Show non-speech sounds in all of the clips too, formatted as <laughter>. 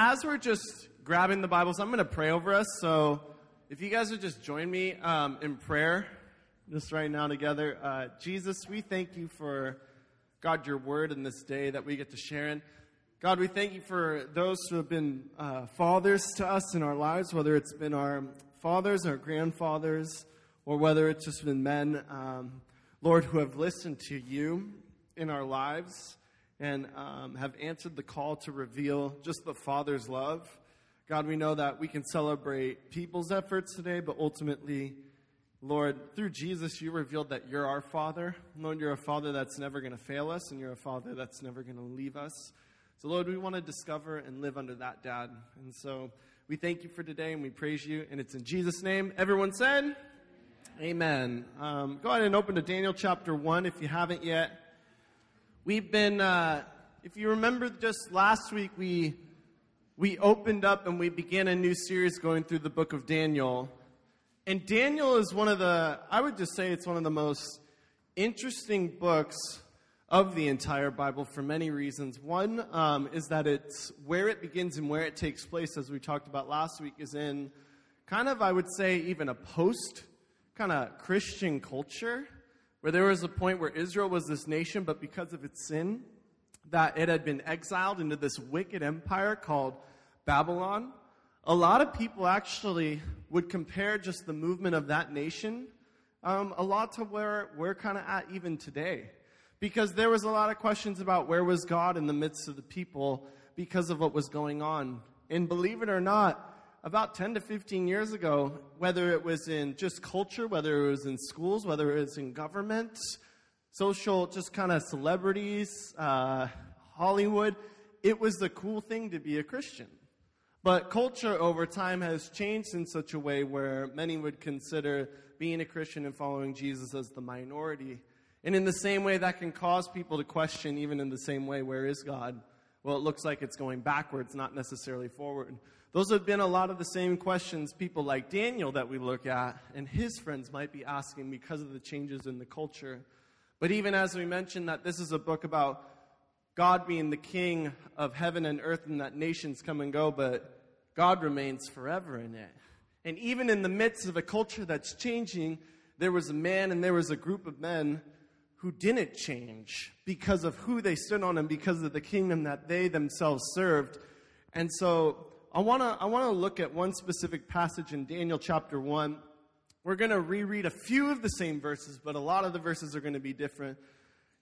as we're just grabbing the Bibles, I'm going to pray over us. So if you guys would just join me um, in prayer, just right now together. Uh, Jesus, we thank you for, God, your word in this day that we get to share in. God, we thank you for those who have been uh, fathers to us in our lives, whether it's been our fathers, our grandfathers, or whether it's just been men, um, Lord, who have listened to you in our lives and um, have answered the call to reveal just the Father's love. God, we know that we can celebrate people's efforts today, but ultimately, Lord, through Jesus, you revealed that you're our Father. Lord, you're a Father that's never going to fail us, and you're a Father that's never going to leave us. So, Lord, we want to discover and live under that, Dad. And so we thank you for today, and we praise you. And it's in Jesus' name. Everyone said, Amen. Um, go ahead and open to Daniel chapter 1 if you haven't yet. We've been, uh, if you remember just last week, we, we opened up and we began a new series going through the book of Daniel. And Daniel is one of the, I would just say it's one of the most interesting books of the entire Bible for many reasons. One um, is that it's where it begins and where it takes place, as we talked about last week, is in kind of, I would say, even a post kind of Christian culture where there was a point where Israel was this nation, but because of its sin, that it had been exiled into this wicked empire called Babylon. A lot of people actually would compare just the movement of that nation um, a lot to where we're kind of at even today. Because there was a lot of questions about where was God in the midst of the people because of what was going on. And believe it or not, about 10 to 15 years ago, whether it was in just culture, whether it was in schools, whether it was in government, social, just kind of celebrities, uh, Hollywood, it was the cool thing to be a Christian. But culture over time has changed in such a way where many would consider being a Christian and following Jesus as the minority. And in the same way, that can cause people to question, even in the same way, where is God? Well, it looks like it's going backwards, not necessarily forward. Those have been a lot of the same questions people like Daniel that we look at and his friends might be asking because of the changes in the culture. But even as we mentioned that this is a book about God being the king of heaven and earth and that nations come and go, but God remains forever in it. And even in the midst of a culture that's changing, there was a man and there was a group of men who didn't change because of who they stood on and because of the kingdom that they themselves served. And so I want to I want to look at one specific passage in Daniel chapter 1. We're going to reread a few of the same verses, but a lot of the verses are going to be different.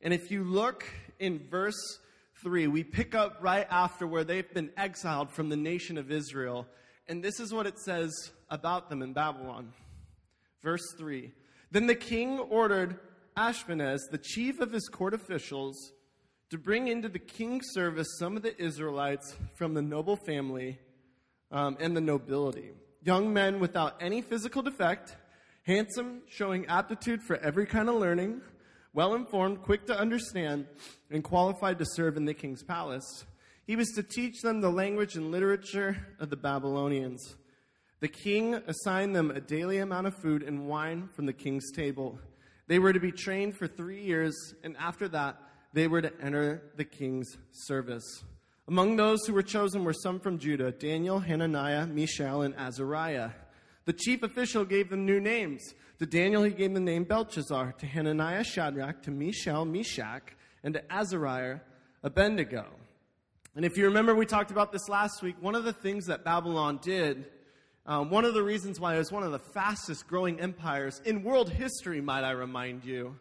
And if you look in verse 3, we pick up right after where they've been exiled from the nation of Israel. And this is what it says about them in Babylon. Verse 3 Then the king ordered Ashpenaz, the chief of his court officials, to bring into the king's service some of the Israelites from the noble family um, and the nobility. Young men without any physical defect, handsome, showing aptitude for every kind of learning, well informed, quick to understand, and qualified to serve in the king's palace. He was to teach them the language and literature of the Babylonians. The king assigned them a daily amount of food and wine from the king's table. They were to be trained for three years, and after that, they were to enter the king's service. Among those who were chosen were some from Judah Daniel, Hananiah, Mishael, and Azariah. The chief official gave them new names. To Daniel, he gave the name Belteshazzar. To Hananiah, Shadrach. To Mishael, Meshach. And to Azariah, Abednego. And if you remember, we talked about this last week. One of the things that Babylon did, um, one of the reasons why it was one of the fastest growing empires in world history, might I remind you,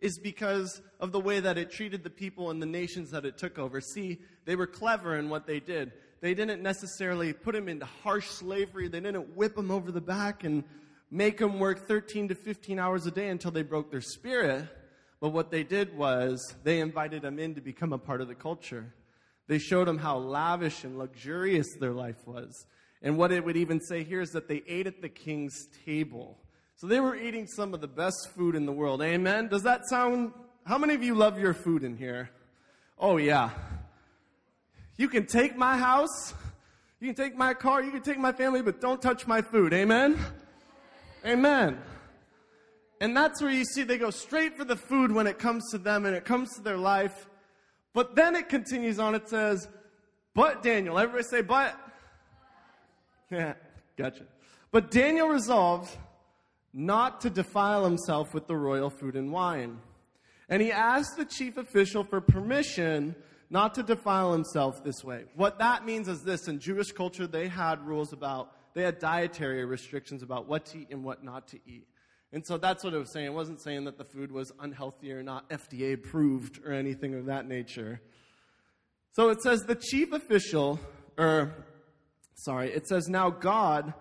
is because of the way that it treated the people and the nations that it took over. See, they were clever in what they did. They didn't necessarily put them into harsh slavery. They didn't whip them over the back and make them work 13 to 15 hours a day until they broke their spirit. But what they did was they invited them in to become a part of the culture. They showed them how lavish and luxurious their life was. And what it would even say here is that they ate at the king's table. So they were eating some of the best food in the world. Amen? Does that sound. How many of you love your food in here? Oh, yeah. You can take my house, you can take my car, you can take my family, but don't touch my food. Amen? Amen. And that's where you see they go straight for the food when it comes to them and it comes to their life. But then it continues on. It says, but Daniel, everybody say but. <laughs> Yeah, gotcha. But Daniel resolved not to defile himself with the royal food and wine. And he asked the chief official for permission not to defile himself this way. What that means is this in Jewish culture, they had rules about, they had dietary restrictions about what to eat and what not to eat. And so that's what it was saying. It wasn't saying that the food was unhealthy or not FDA approved or anything of that nature. So it says the chief official, or sorry, it says now God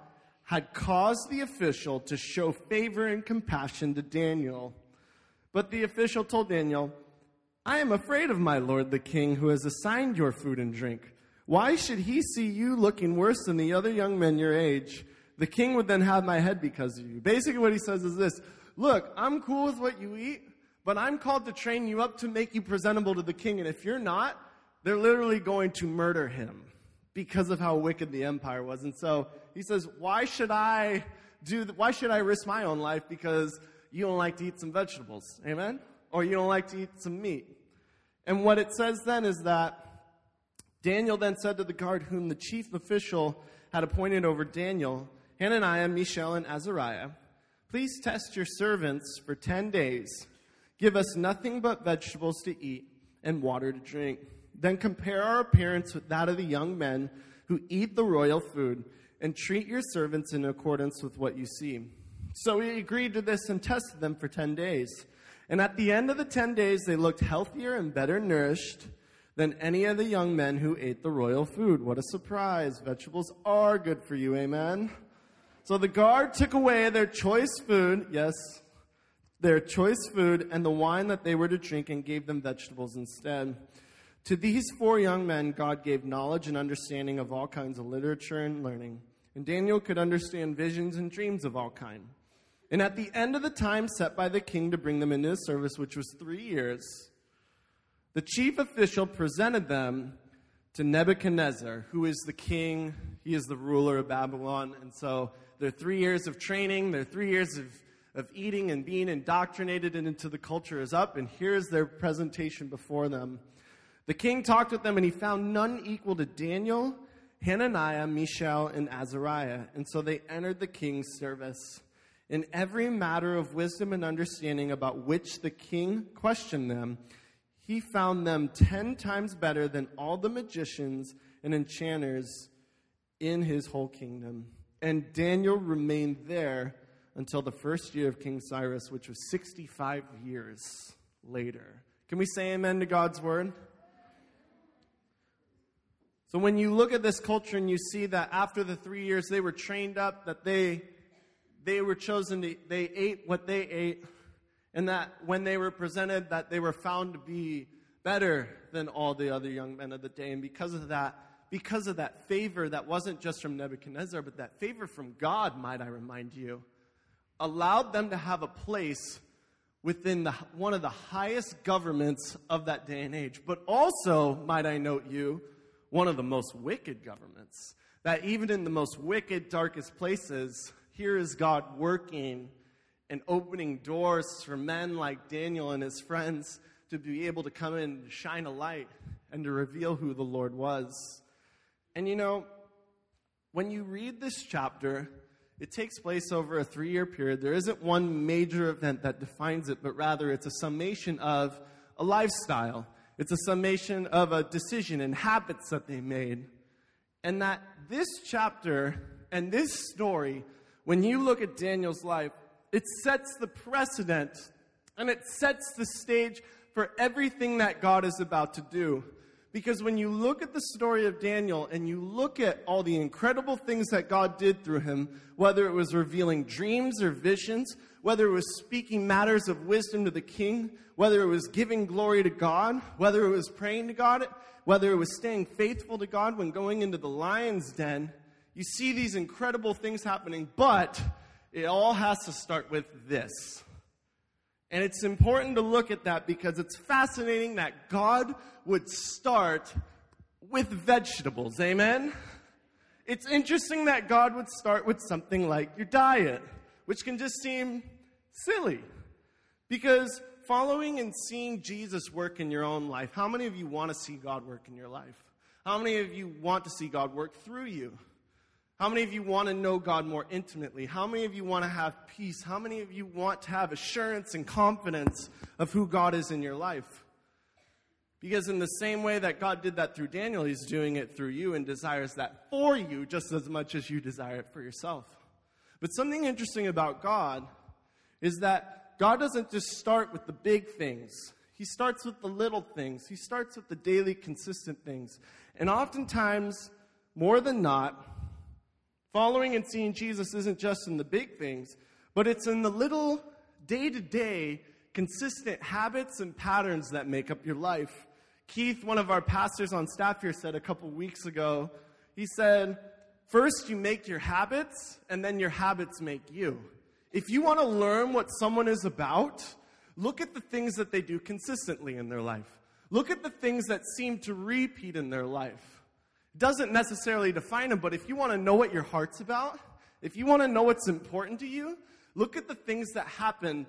had caused the official to show favor and compassion to Daniel. But the official told Daniel, I am afraid of my lord the king who has assigned your food and drink. Why should he see you looking worse than the other young men your age? The king would then have my head because of you. Basically, what he says is this Look, I'm cool with what you eat, but I'm called to train you up to make you presentable to the king. And if you're not, they're literally going to murder him because of how wicked the empire was. And so he says, Why should I do, th- why should I risk my own life because you don't like to eat some vegetables? Amen? Or you don't like to eat some meat. And what it says then is that Daniel then said to the guard whom the chief official had appointed over Daniel, Hananiah, Mishael, and Azariah, please test your servants for 10 days. Give us nothing but vegetables to eat and water to drink. Then compare our appearance with that of the young men who eat the royal food, and treat your servants in accordance with what you see. So he agreed to this and tested them for 10 days. And at the end of the 10 days, they looked healthier and better nourished than any of the young men who ate the royal food. What a surprise. Vegetables are good for you, amen? So the guard took away their choice food, yes, their choice food, and the wine that they were to drink, and gave them vegetables instead. To these four young men, God gave knowledge and understanding of all kinds of literature and learning. And Daniel could understand visions and dreams of all kind. And at the end of the time set by the king to bring them into his service, which was three years, the chief official presented them to Nebuchadnezzar, who is the king. He is the ruler of Babylon. And so their three years of training, their three years of, of eating and being indoctrinated into the culture is up. And here's their presentation before them. The king talked with them, and he found none equal to Daniel, Hananiah, Mishael, and Azariah. And so they entered the king's service. In every matter of wisdom and understanding about which the king questioned them, he found them ten times better than all the magicians and enchanters in his whole kingdom. And Daniel remained there until the first year of King Cyrus, which was 65 years later. Can we say amen to God's word? So when you look at this culture and you see that after the three years they were trained up, that they they were chosen to they ate what they ate, and that when they were presented that they were found to be better than all the other young men of the day. And because of that, because of that favor that wasn't just from Nebuchadnezzar, but that favor from God, might I remind you, allowed them to have a place within the, one of the highest governments of that day and age. But also, might I note you, one of the most wicked governments. That even in the most wicked, darkest places, here is God working and opening doors for men like Daniel and his friends to be able to come in and shine a light and to reveal who the Lord was. And you know, when you read this chapter, it takes place over a three year period. There isn't one major event that defines it, but rather it's a summation of a lifestyle it's a summation of a decision and habits that they made. And that this chapter and this story, when you look at Daniel's life, it sets the precedent and it sets the stage for everything that God is about to do. Because when you look at the story of Daniel and you look at all the incredible things that God did through him, whether it was revealing dreams or visions, whether it was speaking matters of wisdom to the king, whether it was giving glory to God, whether it was praying to God, whether it was staying faithful to God when going into the lion's den, you see these incredible things happening, but it all has to start with this. And it's important to look at that because it's fascinating that God would start with vegetables. Amen? It's interesting that God would start with something like your diet which can just seem silly. Because following and seeing Jesus work in your own life, how many of you want to see God work in your life? How many of you want to see God work through you? How many of you want to know God more intimately? How many of you want to have peace? How many of you want to have assurance and confidence of who God is in your life? Because, in the same way that God did that through Daniel, He's doing it through you and desires that for you just as much as you desire it for yourself. But something interesting about God is that God doesn't just start with the big things, He starts with the little things, He starts with the daily, consistent things. And oftentimes, more than not, following and seeing Jesus isn't just in the big things, but it's in the little, day to day, consistent habits and patterns that make up your life. Keith, one of our pastors on staff here, said a couple weeks ago, he said, First, you make your habits, and then your habits make you. If you want to learn what someone is about, look at the things that they do consistently in their life. Look at the things that seem to repeat in their life. Doesn't necessarily define them, but if you want to know what your heart's about, if you want to know what's important to you, look at the things that happen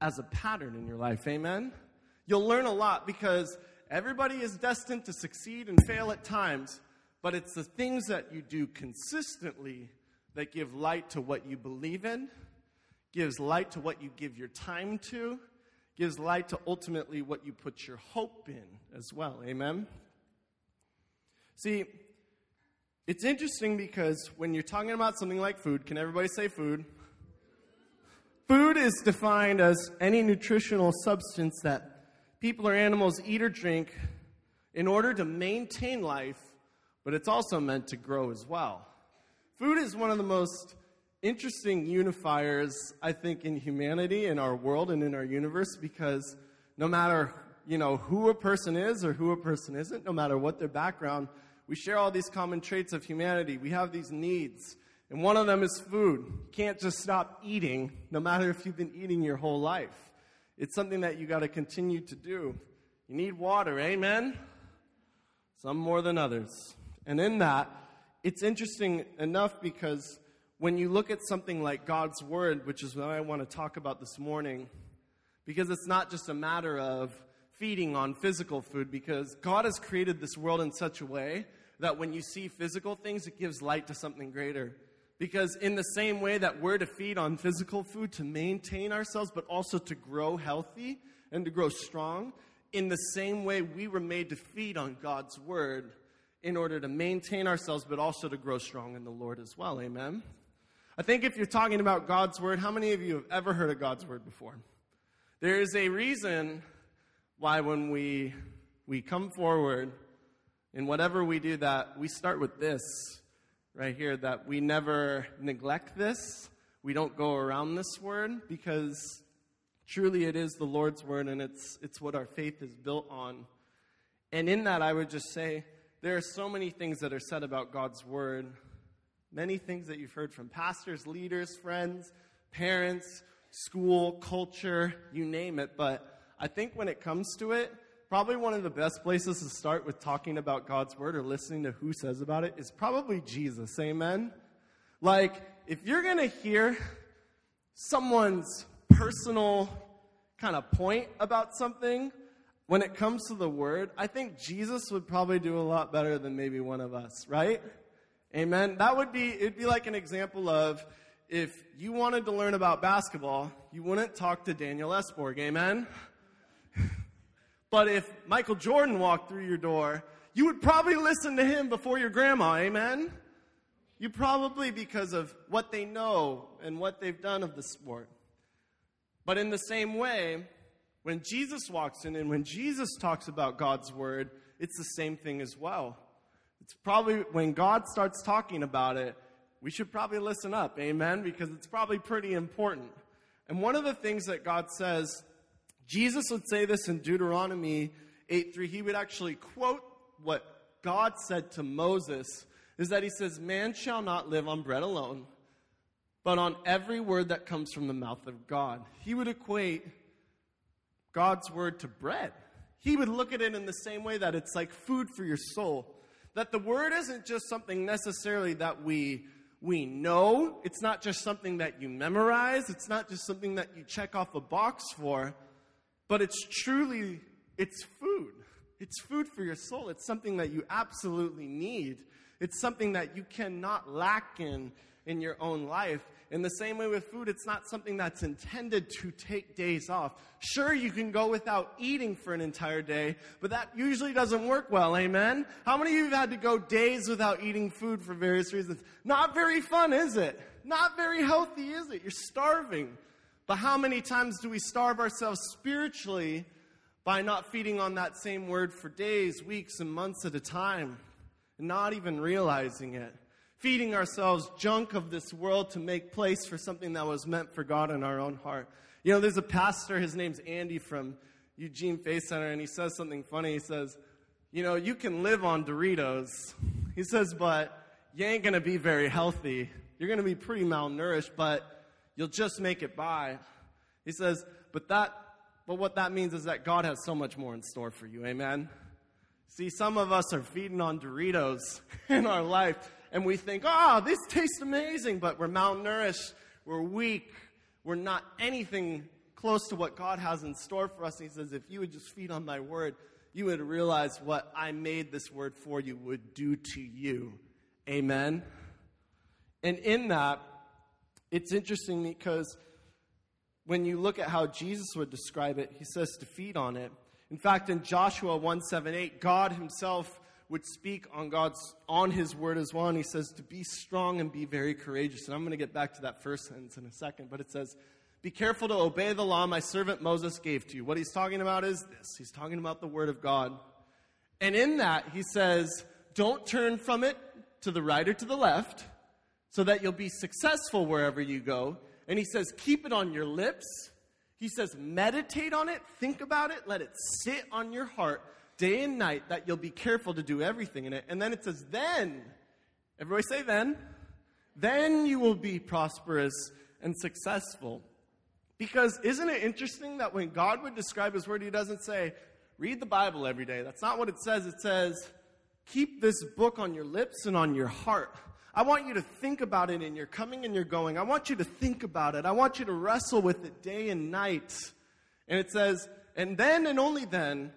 as a pattern in your life. Amen? You'll learn a lot because everybody is destined to succeed and fail at times, but it's the things that you do consistently that give light to what you believe in, gives light to what you give your time to, gives light to ultimately what you put your hope in as well. Amen? See, it's interesting because when you're talking about something like food, can everybody say food? Food is defined as any nutritional substance that people or animals eat or drink in order to maintain life but it's also meant to grow as well. Food is one of the most interesting unifiers, I think, in humanity, in our world, and in our universe because no matter you know who a person is or who a person isn't, no matter what their background, we share all these common traits of humanity. We have these needs, and one of them is food. You can't just stop eating, no matter if you've been eating your whole life. It's something that you got to continue to do. You need water, amen? Some more than others. And in that, it's interesting enough because when you look at something like God's Word, which is what I want to talk about this morning, because it's not just a matter of feeding on physical food, because God has created this world in such a way that when you see physical things, it gives light to something greater. Because, in the same way that we're to feed on physical food to maintain ourselves, but also to grow healthy and to grow strong, in the same way we were made to feed on God's Word in order to maintain ourselves, but also to grow strong in the Lord as well. Amen. I think if you're talking about God's word, how many of you have ever heard of God's word before? There is a reason why when we we come forward in whatever we do that we start with this right here that we never neglect this. We don't go around this word because truly it is the Lord's word and it's it's what our faith is built on. And in that I would just say there are so many things that are said about God's Word, many things that you've heard from pastors, leaders, friends, parents, school, culture, you name it. But I think when it comes to it, probably one of the best places to start with talking about God's Word or listening to who says about it is probably Jesus. Amen? Like, if you're going to hear someone's personal kind of point about something, when it comes to the word, I think Jesus would probably do a lot better than maybe one of us, right? Amen. That would be, it'd be like an example of if you wanted to learn about basketball, you wouldn't talk to Daniel Esborg, amen? But if Michael Jordan walked through your door, you would probably listen to him before your grandma, amen? You probably because of what they know and what they've done of the sport. But in the same way, when Jesus walks in and when Jesus talks about God's word, it's the same thing as well. It's probably when God starts talking about it, we should probably listen up, amen, because it's probably pretty important. And one of the things that God says, Jesus would say this in Deuteronomy 8 3. He would actually quote what God said to Moses is that he says, Man shall not live on bread alone, but on every word that comes from the mouth of God. He would equate God's word to bread. He would look at it in the same way that it's like food for your soul. That the word isn't just something necessarily that we we know. It's not just something that you memorize. It's not just something that you check off a box for, but it's truly it's food. It's food for your soul. It's something that you absolutely need. It's something that you cannot lack in in your own life. In the same way with food, it's not something that's intended to take days off. Sure, you can go without eating for an entire day, but that usually doesn't work well, amen? How many of you have had to go days without eating food for various reasons? Not very fun, is it? Not very healthy, is it? You're starving. But how many times do we starve ourselves spiritually by not feeding on that same word for days, weeks, and months at a time, and not even realizing it? feeding ourselves junk of this world to make place for something that was meant for God in our own heart. You know, there's a pastor, his name's Andy from Eugene Faith Center, and he says something funny. He says, You know, you can live on Doritos. He says, but you ain't going to be very healthy. You're going to be pretty malnourished, but you'll just make it by. He says, but that, but what that means is that God has so much more in store for you. Amen. See, some of us are feeding on Doritos <laughs> in our life and we think, oh, this tastes amazing, but we're malnourished, we're weak, we're not anything close to what God has in store for us. He says, if you would just feed on my word, you would realize what I made this word for you would do to you. Amen. And in that, it's interesting because when you look at how Jesus would describe it, he says to feed on it. In fact, in Joshua 1 7 8, God himself would speak on God's on his word as well. And he says to be strong and be very courageous. And I'm going to get back to that first sentence in a second, but it says, Be careful to obey the law my servant Moses gave to you. What he's talking about is this. He's talking about the word of God. And in that, he says, Don't turn from it to the right or to the left, so that you'll be successful wherever you go. And he says, Keep it on your lips. He says, meditate on it, think about it, let it sit on your heart, day and night that you'll be careful to do everything in it. And then it says, then, everybody say then, then you will be prosperous and successful. Because isn't it interesting that when God would describe His Word, He doesn't say, read the Bible every day. That's not what it says. It says, keep this book on your lips and on your heart. I want you to think about it in your coming and your going. I want you to think about it. I want you to wrestle with it day and night. And it says, and then and only then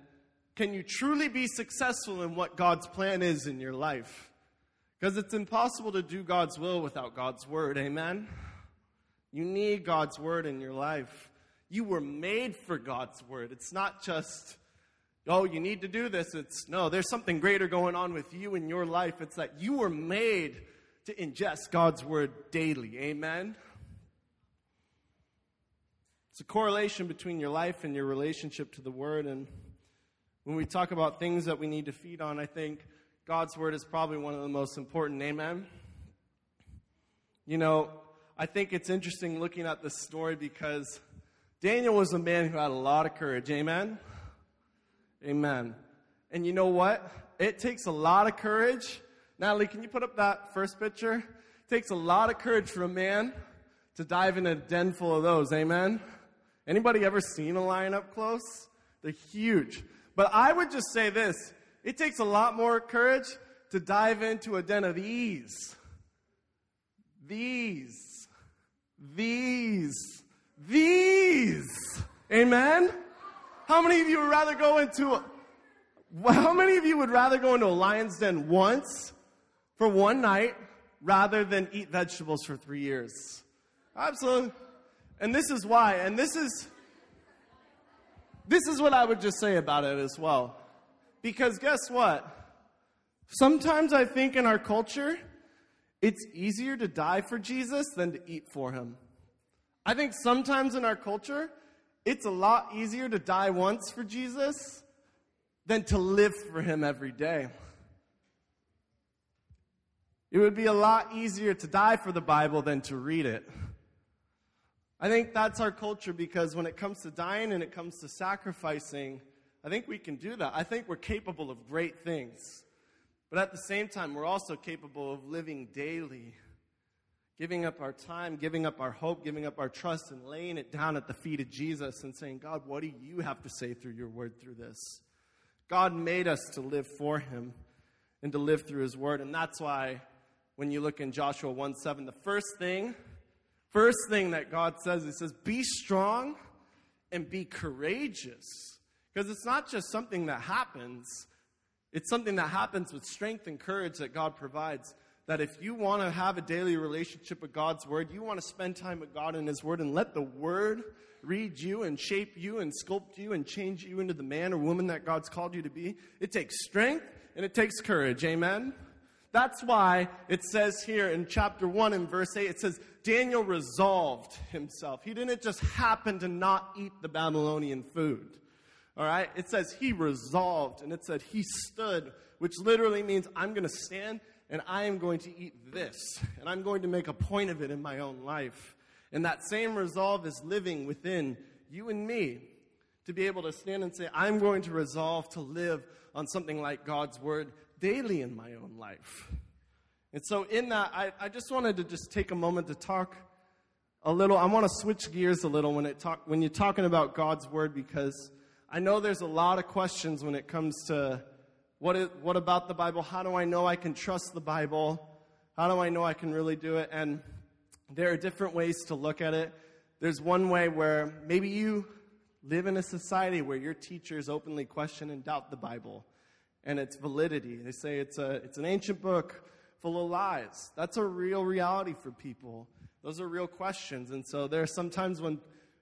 can you truly be successful in what God's plan is in your life? Because it's impossible to do God's will without God's word. Amen? You need God's word in your life. You were made for God's word. It's not just, oh, you need to do this. It's no, there's something greater going on with you in your life. It's that you were made to ingest God's word daily. Amen? It's a correlation between your life and your relationship to the word. And when we talk about things that we need to feed on, I think God's word is probably one of the most important. Amen. You know, I think it's interesting looking at this story because Daniel was a man who had a lot of courage. Amen. Amen. And you know what? It takes a lot of courage. Natalie, can you put up that first picture? It takes a lot of courage for a man to dive in a den full of those. Amen. Anybody ever seen a lion up close? They're huge. But I would just say this it takes a lot more courage to dive into a den of these. These. These. These. Amen? How many of you would rather go into a, how many of you would rather go into a lion's den once for one night rather than eat vegetables for three years? Absolutely. And this is why. And this is this is what I would just say about it as well. Because guess what? Sometimes I think in our culture, it's easier to die for Jesus than to eat for him. I think sometimes in our culture, it's a lot easier to die once for Jesus than to live for him every day. It would be a lot easier to die for the Bible than to read it. I think that's our culture because when it comes to dying and it comes to sacrificing, I think we can do that. I think we're capable of great things. But at the same time, we're also capable of living daily, giving up our time, giving up our hope, giving up our trust, and laying it down at the feet of Jesus and saying, God, what do you have to say through your word through this? God made us to live for him and to live through his word. And that's why when you look in Joshua 1 7, the first thing First thing that God says, He says, be strong and be courageous. Because it's not just something that happens, it's something that happens with strength and courage that God provides. That if you want to have a daily relationship with God's Word, you want to spend time with God and His Word and let the Word read you and shape you and sculpt you and change you into the man or woman that God's called you to be, it takes strength and it takes courage. Amen? That's why it says here in chapter 1 and verse 8, it says, Daniel resolved himself. He didn't just happen to not eat the Babylonian food. All right? It says he resolved, and it said he stood, which literally means I'm going to stand and I am going to eat this, and I'm going to make a point of it in my own life. And that same resolve is living within you and me to be able to stand and say, I'm going to resolve to live on something like God's word daily in my own life. And so, in that, I, I just wanted to just take a moment to talk a little. I want to switch gears a little when, it talk, when you're talking about God's word because I know there's a lot of questions when it comes to what, is, what about the Bible? How do I know I can trust the Bible? How do I know I can really do it? And there are different ways to look at it. There's one way where maybe you live in a society where your teachers openly question and doubt the Bible and its validity. They say it's, a, it's an ancient book full of lies. That's a real reality for people. Those are real questions. And so there are sometimes when,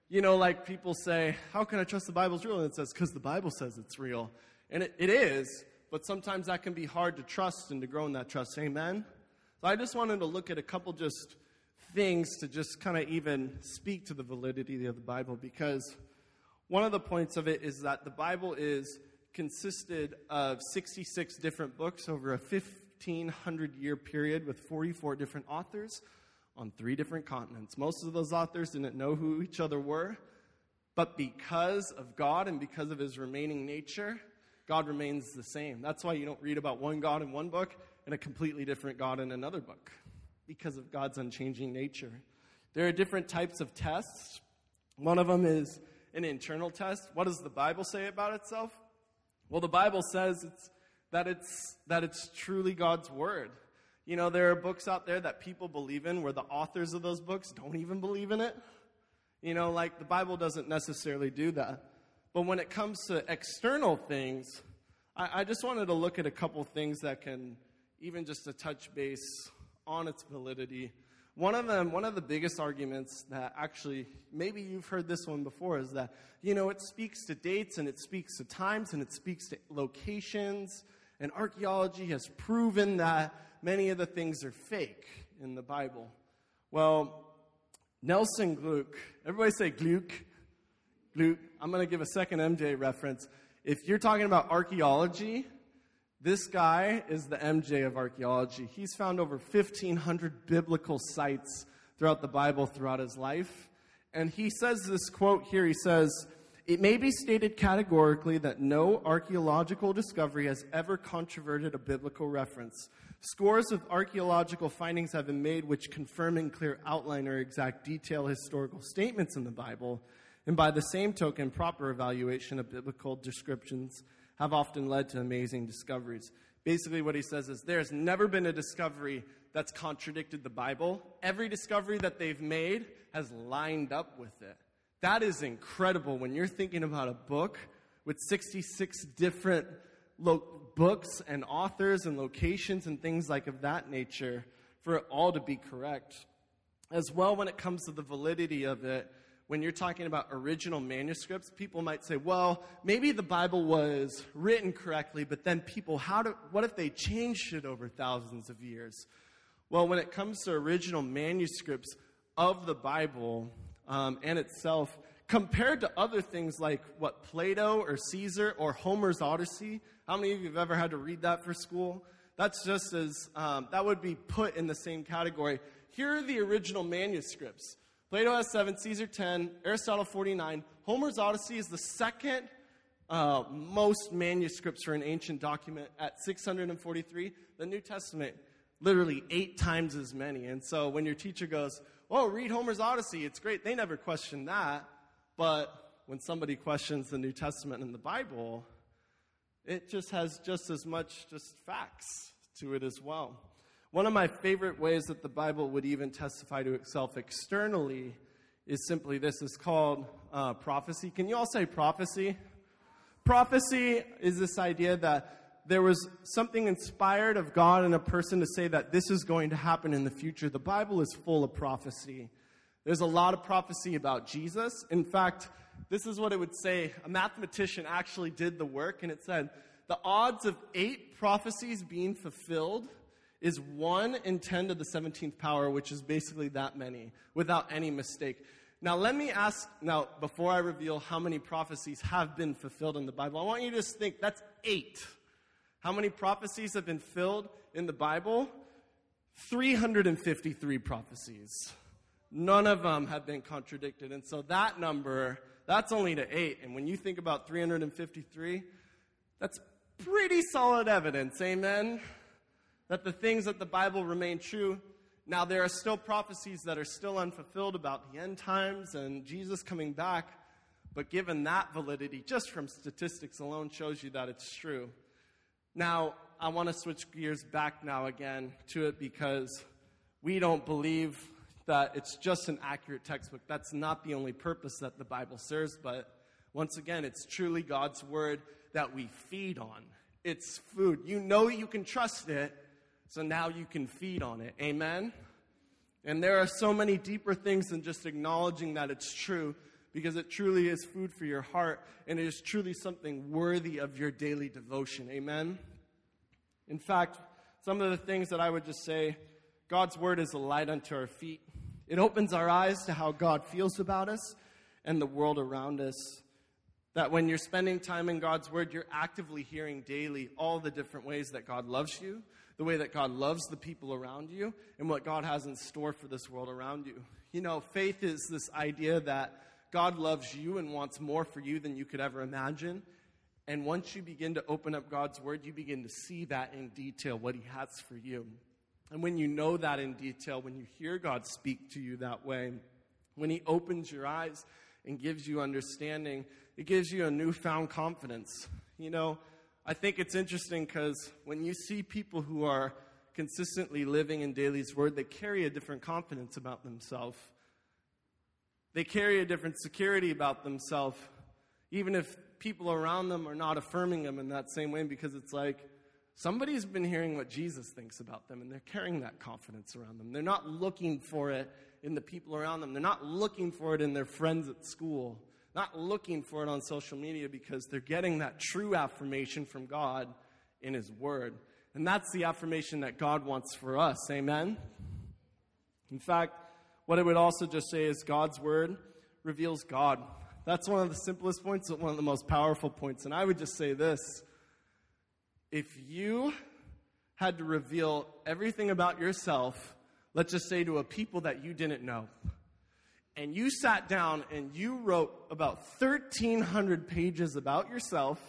you know, like people say, How can I trust the Bible's real? And it says, Because the Bible says it's real. And it, it is, but sometimes that can be hard to trust and to grow in that trust. Amen? So I just wanted to look at a couple just things to just kind of even speak to the validity of the Bible because one of the points of it is that the Bible is consisted of 66 different books over a 1500 year period with 44 different authors on three different continents. Most of those authors didn't know who each other were, but because of God and because of his remaining nature, God remains the same. That's why you don't read about one God in one book and a completely different God in another book because of God's unchanging nature. There are different types of tests. One of them is an internal test. What does the Bible say about itself? Well, the Bible says it's, that, it's, that it's truly God's Word. You know, there are books out there that people believe in where the authors of those books don't even believe in it. You know, like the Bible doesn't necessarily do that. But when it comes to external things, I, I just wanted to look at a couple things that can even just a touch base on its validity. One of them, one of the biggest arguments that actually, maybe you've heard this one before, is that, you know, it speaks to dates and it speaks to times and it speaks to locations. And archaeology has proven that many of the things are fake in the Bible. Well, Nelson Glueck, everybody say Glueck. Glueck. I'm going to give a second MJ reference. If you're talking about archaeology, this guy is the MJ of archaeology. He's found over 1,500 biblical sites throughout the Bible throughout his life. And he says this quote here he says, It may be stated categorically that no archaeological discovery has ever controverted a biblical reference. Scores of archaeological findings have been made which confirm in clear outline or exact detail historical statements in the Bible, and by the same token, proper evaluation of biblical descriptions have often led to amazing discoveries. Basically, what he says is there's never been a discovery that's contradicted the Bible. Every discovery that they've made has lined up with it. That is incredible when you're thinking about a book with 66 different lo- books and authors and locations and things like of that nature for it all to be correct. As well, when it comes to the validity of it, when you're talking about original manuscripts, people might say, well, maybe the Bible was written correctly, but then people, how do, what if they changed it over thousands of years? Well, when it comes to original manuscripts of the Bible um, and itself, compared to other things like what Plato or Caesar or Homer's Odyssey, how many of you have ever had to read that for school? That's just as, um, that would be put in the same category. Here are the original manuscripts. Plato has seven, Caesar 10, Aristotle 49. Homer's Odyssey is the second uh, most manuscripts for an ancient document at 643. The New Testament, literally eight times as many. And so when your teacher goes, Oh, read Homer's Odyssey, it's great, they never question that. But when somebody questions the New Testament and the Bible, it just has just as much just facts to it as well. One of my favorite ways that the Bible would even testify to itself externally is simply this. It's called uh, prophecy. Can you all say prophecy? prophecy is this idea that there was something inspired of God in a person to say that this is going to happen in the future. The Bible is full of prophecy. There's a lot of prophecy about Jesus. In fact, this is what it would say. A mathematician actually did the work, and it said the odds of eight prophecies being fulfilled is 1 in 10 to the 17th power, which is basically that many, without any mistake. Now, let me ask, now, before I reveal how many prophecies have been fulfilled in the Bible, I want you to just think that's eight. How many prophecies have been filled in the Bible? 353 prophecies. None of them have been contradicted. And so that number, that's only to eight. And when you think about 353, that's pretty solid evidence, amen? That the things that the Bible remain true. Now, there are still prophecies that are still unfulfilled about the end times and Jesus coming back. But given that validity, just from statistics alone, shows you that it's true. Now, I want to switch gears back now again to it because we don't believe that it's just an accurate textbook. That's not the only purpose that the Bible serves, but once again, it's truly God's word that we feed on. It's food. You know you can trust it, so now you can feed on it. Amen? And there are so many deeper things than just acknowledging that it's true because it truly is food for your heart and it is truly something worthy of your daily devotion. Amen? In fact, some of the things that I would just say God's word is a light unto our feet. It opens our eyes to how God feels about us and the world around us. That when you're spending time in God's word, you're actively hearing daily all the different ways that God loves you, the way that God loves the people around you, and what God has in store for this world around you. You know, faith is this idea that God loves you and wants more for you than you could ever imagine. And once you begin to open up God's word, you begin to see that in detail, what He has for you. And when you know that in detail, when you hear God speak to you that way, when He opens your eyes and gives you understanding, it gives you a newfound confidence. You know, I think it's interesting because when you see people who are consistently living in Daily's Word, they carry a different confidence about themselves. They carry a different security about themselves, even if people around them are not affirming them in that same way, because it's like somebody's been hearing what Jesus thinks about them and they're carrying that confidence around them. They're not looking for it in the people around them, they're not looking for it in their friends at school, not looking for it on social media because they're getting that true affirmation from God in His Word. And that's the affirmation that God wants for us. Amen? In fact, what I would also just say is God's word reveals God. That's one of the simplest points, but one of the most powerful points. And I would just say this if you had to reveal everything about yourself, let's just say to a people that you didn't know, and you sat down and you wrote about 1,300 pages about yourself,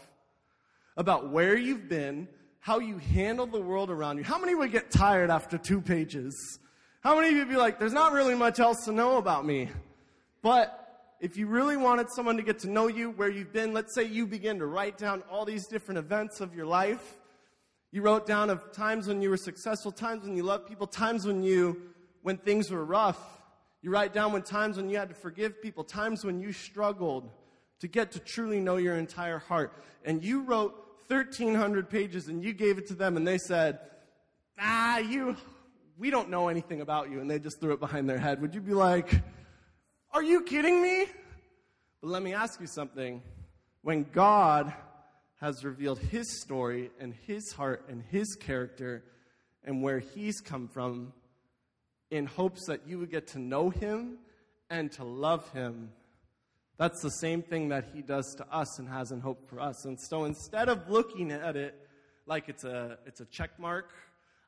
about where you've been, how you handle the world around you, how many would get tired after two pages? How many of you would be like, there's not really much else to know about me? But if you really wanted someone to get to know you, where you've been, let's say you begin to write down all these different events of your life. You wrote down of times when you were successful, times when you loved people, times when you, when things were rough. You write down when times when you had to forgive people, times when you struggled to get to truly know your entire heart. And you wrote 1,300 pages and you gave it to them and they said, ah, you, we don't know anything about you, and they just threw it behind their head, would you be like, Are you kidding me? But let me ask you something. When God has revealed his story and his heart and his character and where he's come from in hopes that you would get to know him and to love him. That's the same thing that he does to us and has in hope for us. And so instead of looking at it like it's a, it's a check mark,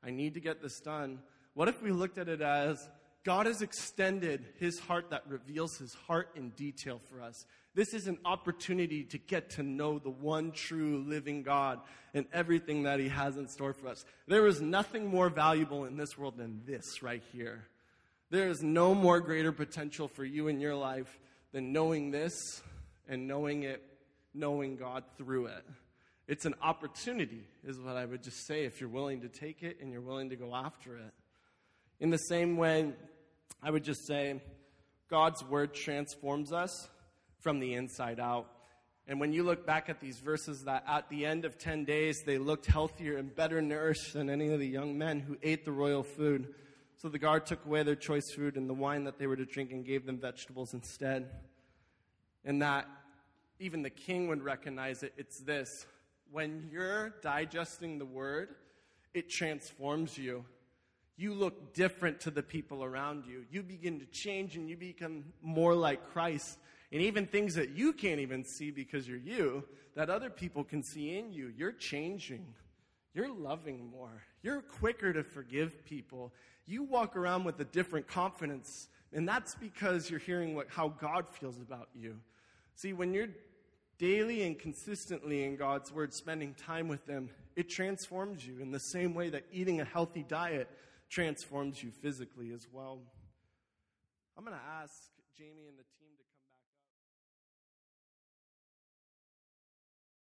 I need to get this done, what if we looked at it as God has extended his heart that reveals his heart in detail for us? This is an opportunity to get to know the one true living God and everything that he has in store for us. There is nothing more valuable in this world than this right here. There is no more greater potential for you in your life than knowing this and knowing it, knowing God through it. It's an opportunity, is what I would just say, if you're willing to take it and you're willing to go after it. In the same way, I would just say God's word transforms us from the inside out. And when you look back at these verses, that at the end of 10 days, they looked healthier and better nourished than any of the young men who ate the royal food. So the guard took away their choice food and the wine that they were to drink and gave them vegetables instead. And that even the king would recognize it. It's this when you're digesting the word, it transforms you. You look different to the people around you. You begin to change and you become more like Christ. And even things that you can't even see because you're you, that other people can see in you, you're changing. You're loving more. You're quicker to forgive people. You walk around with a different confidence, and that's because you're hearing what, how God feels about you. See, when you're daily and consistently in God's Word, spending time with them, it transforms you in the same way that eating a healthy diet transforms you physically as well. I'm going to ask Jamie and the team.